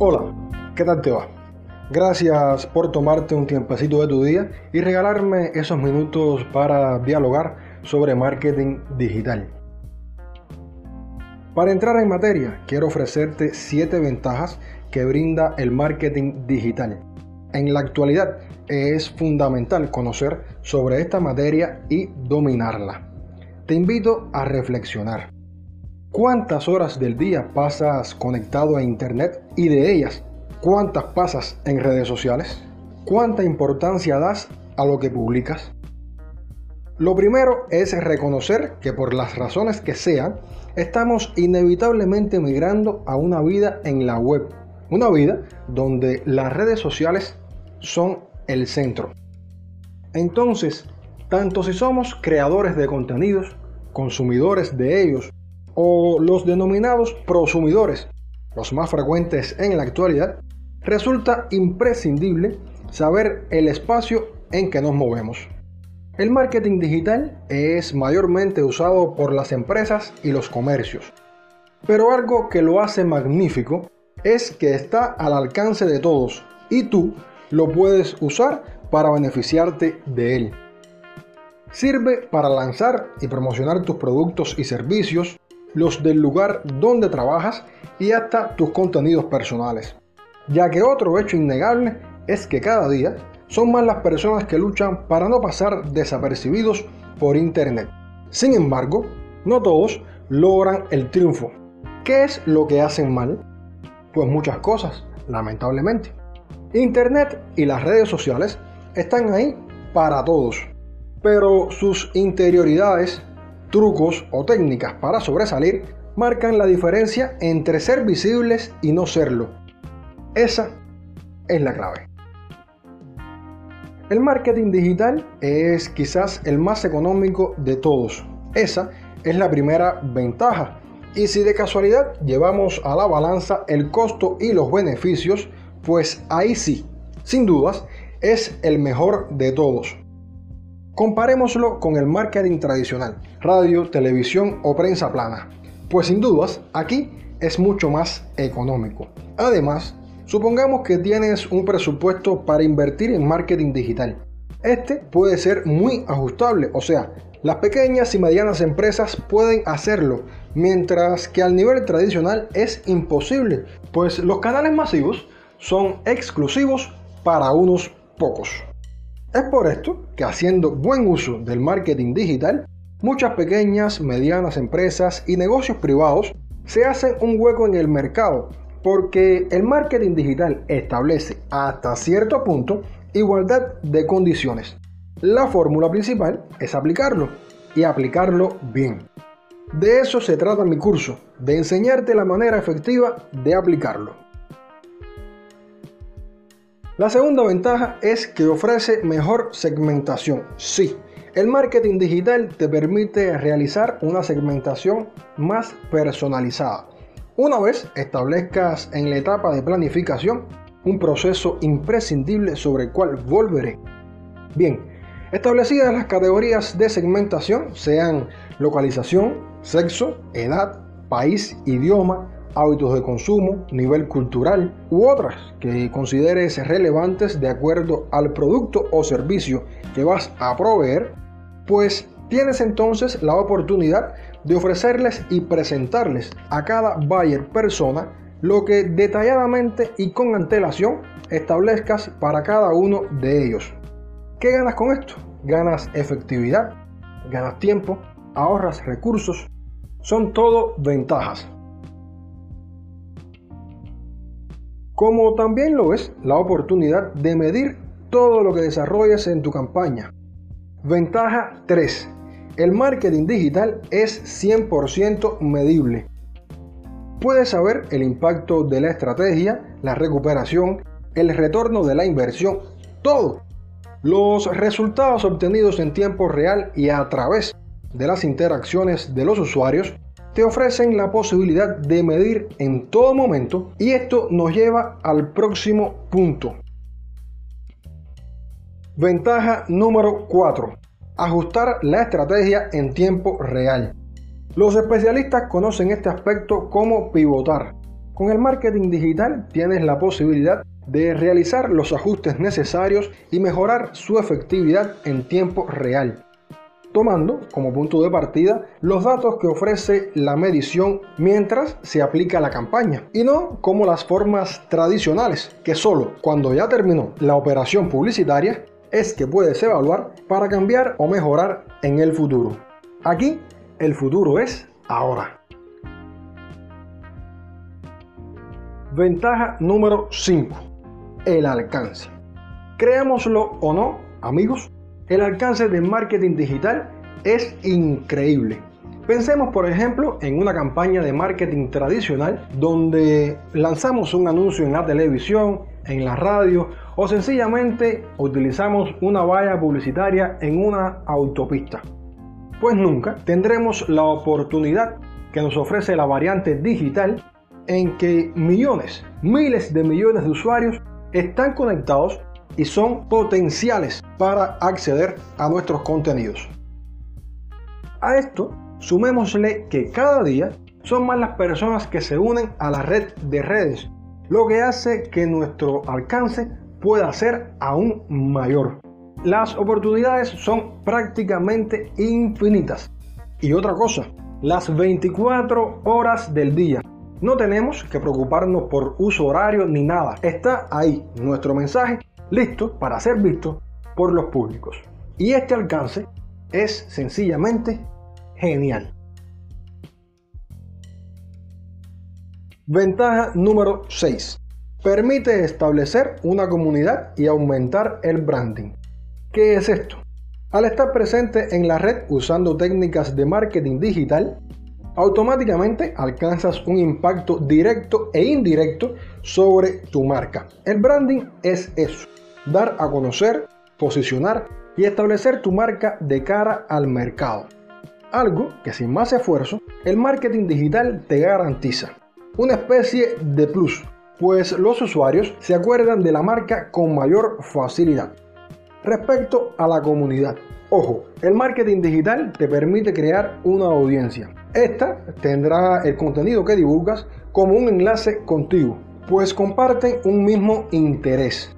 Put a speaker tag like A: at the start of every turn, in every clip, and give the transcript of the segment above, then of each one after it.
A: Hola, ¿qué tal te va? Gracias por tomarte un tiempecito de tu día y regalarme esos minutos para dialogar sobre marketing digital. Para entrar en materia, quiero ofrecerte 7 ventajas que brinda el marketing digital. En la actualidad es fundamental conocer sobre esta materia y dominarla. Te invito a reflexionar. ¿Cuántas horas del día pasas conectado a Internet y de ellas cuántas pasas en redes sociales? ¿Cuánta importancia das a lo que publicas? Lo primero es reconocer que por las razones que sean, estamos inevitablemente migrando a una vida en la web, una vida donde las redes sociales son el centro. Entonces, tanto si somos creadores de contenidos, consumidores de ellos o los denominados prosumidores, los más frecuentes en la actualidad, resulta imprescindible saber el espacio en que nos movemos. El marketing digital es mayormente usado por las empresas y los comercios, pero algo que lo hace magnífico es que está al alcance de todos y tú lo puedes usar para beneficiarte de él. Sirve para lanzar y promocionar tus productos y servicios, los del lugar donde trabajas y hasta tus contenidos personales. Ya que otro hecho innegable es que cada día son más las personas que luchan para no pasar desapercibidos por Internet. Sin embargo, no todos logran el triunfo. ¿Qué es lo que hacen mal? Pues muchas cosas, lamentablemente. Internet y las redes sociales están ahí para todos, pero sus interioridades trucos o técnicas para sobresalir marcan la diferencia entre ser visibles y no serlo. Esa es la clave. El marketing digital es quizás el más económico de todos. Esa es la primera ventaja. Y si de casualidad llevamos a la balanza el costo y los beneficios, pues ahí sí, sin dudas, es el mejor de todos. Comparémoslo con el marketing tradicional, radio, televisión o prensa plana. Pues sin dudas, aquí es mucho más económico. Además, supongamos que tienes un presupuesto para invertir en marketing digital. Este puede ser muy ajustable, o sea, las pequeñas y medianas empresas pueden hacerlo, mientras que al nivel tradicional es imposible, pues los canales masivos son exclusivos para unos pocos. Es por esto que haciendo buen uso del marketing digital, muchas pequeñas, medianas empresas y negocios privados se hacen un hueco en el mercado, porque el marketing digital establece hasta cierto punto igualdad de condiciones. La fórmula principal es aplicarlo y aplicarlo bien. De eso se trata mi curso, de enseñarte la manera efectiva de aplicarlo. La segunda ventaja es que ofrece mejor segmentación. Sí, el marketing digital te permite realizar una segmentación más personalizada. Una vez establezcas en la etapa de planificación un proceso imprescindible sobre el cual volveré. Bien, establecidas las categorías de segmentación, sean localización, sexo, edad, país, idioma, hábitos de consumo, nivel cultural u otras que consideres relevantes de acuerdo al producto o servicio que vas a proveer, pues tienes entonces la oportunidad de ofrecerles y presentarles a cada buyer persona lo que detalladamente y con antelación establezcas para cada uno de ellos. ¿Qué ganas con esto? Ganas efectividad, ganas tiempo, ahorras recursos, son todo ventajas. Como también lo es la oportunidad de medir todo lo que desarrolles en tu campaña. Ventaja 3. El marketing digital es 100% medible. Puedes saber el impacto de la estrategia, la recuperación, el retorno de la inversión, todo. Los resultados obtenidos en tiempo real y a través de las interacciones de los usuarios te ofrecen la posibilidad de medir en todo momento y esto nos lleva al próximo punto. Ventaja número 4. Ajustar la estrategia en tiempo real. Los especialistas conocen este aspecto como pivotar, Con el marketing digital tienes la posibilidad de realizar los ajustes necesarios y mejorar su efectividad en tiempo real, tomando como punto de partida los datos que ofrece la medición mientras se aplica la campaña y no como las formas tradicionales que solo cuando ya terminó la operación publicitaria es que puedes evaluar para cambiar o mejorar en el futuro. Aquí el futuro es ahora. Ventaja número 5. El alcance. Creámoslo o no, amigos, el alcance de marketing digital es increíble. Pensemos, por ejemplo, en una campaña de marketing tradicional donde lanzamos un anuncio en la televisión, en la radio o sencillamente utilizamos una valla publicitaria en una autopista. Pues nunca tendremos la oportunidad que nos ofrece la variante digital en que millones, miles de millones de usuarios están conectados y son potenciales para acceder a nuestros contenidos. A esto sumémosle que cada día son más las personas que se unen a la red de redes, lo que hace que nuestro alcance pueda ser aún mayor. Las oportunidades son prácticamente infinitas. Y otra cosa, las 24 horas del día. No tenemos que preocuparnos por uso horario ni nada. Está ahí nuestro mensaje listo para ser visto por los públicos. Y este alcance es sencillamente genial. Ventaja número 6. Permite establecer una comunidad y aumentar el branding. ¿Qué es esto? Al estar presente en la red usando técnicas de marketing digital, automáticamente alcanzas un impacto directo e indirecto sobre tu marca. El branding es eso, dar a conocer, posicionar y establecer tu marca de cara al mercado. Algo que sin más esfuerzo, el marketing digital te garantiza. Una especie de plus, pues los usuarios se acuerdan de la marca con mayor facilidad. Respecto a la comunidad, ojo, el marketing digital te permite crear una audiencia. Esta tendrá el contenido que divulgas como un enlace contigo, pues comparten un mismo interés.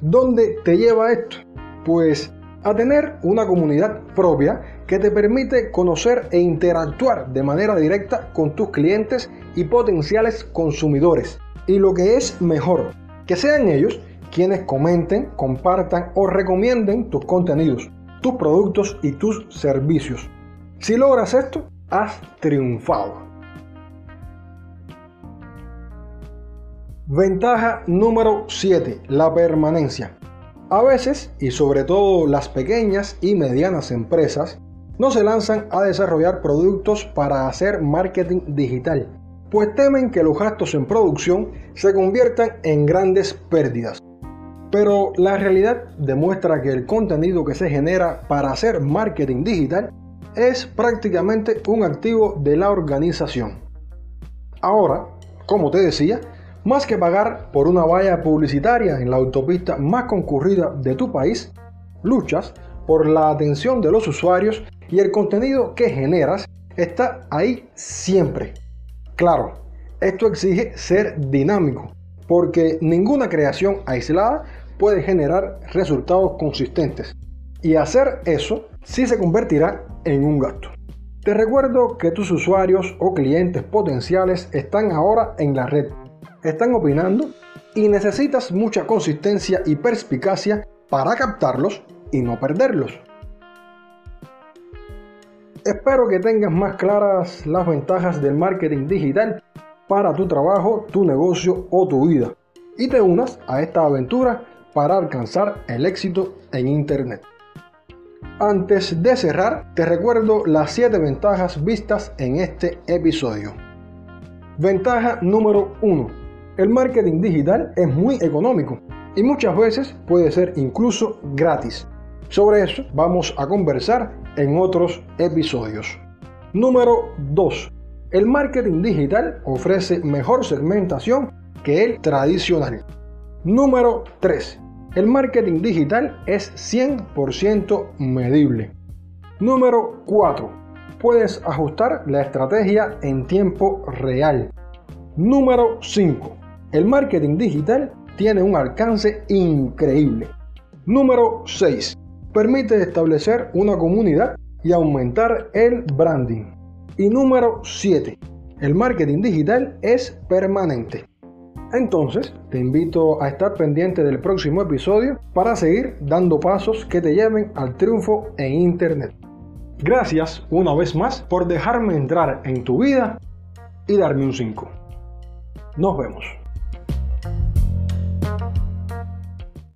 A: ¿Dónde te lleva esto? Pues a tener una comunidad propia que te permite conocer e interactuar de manera directa con tus clientes y potenciales consumidores. Y lo que es mejor, que sean ellos quienes comenten, compartan o recomienden tus contenidos, tus productos y tus servicios. Si logras esto, has triunfado. Ventaja número 7. La permanencia. A veces, y sobre todo las pequeñas y medianas empresas, no se lanzan a desarrollar productos para hacer marketing digital, pues temen que los gastos en producción se conviertan en grandes pérdidas. Pero la realidad demuestra que el contenido que se genera para hacer marketing digital es prácticamente un activo de la organización. Ahora, como te decía, más que pagar por una valla publicitaria en la autopista más concurrida de tu país, luchas por la atención de los usuarios y el contenido que generas está ahí siempre. Claro, esto exige ser dinámico, porque ninguna creación aislada puede generar resultados consistentes. Y hacer eso sí se convertirá en un gasto. Te recuerdo que tus usuarios o clientes potenciales están ahora en la red están opinando y necesitas mucha consistencia y perspicacia para captarlos y no perderlos. Espero que tengas más claras las ventajas del marketing digital para tu trabajo, tu negocio o tu vida y te unas a esta aventura para alcanzar el éxito en Internet. Antes de cerrar, te recuerdo las 7 ventajas vistas en este episodio. Ventaja número 1 el marketing digital es muy económico y muchas veces puede ser incluso gratis. Sobre eso vamos a conversar en otros episodios. Número 2. El marketing digital ofrece mejor segmentación que el tradicional. Número 3. El marketing digital es 100% medible. Número 4. Puedes ajustar la estrategia en tiempo real. Número 5. El marketing digital tiene un alcance increíble. Número 6. Permite establecer una comunidad y aumentar el branding. Y número 7. El marketing digital es permanente. Entonces, te invito a estar pendiente del próximo episodio para seguir dando pasos que te lleven al triunfo en Internet. Gracias una vez más por dejarme entrar en tu vida y darme un 5. Nos vemos.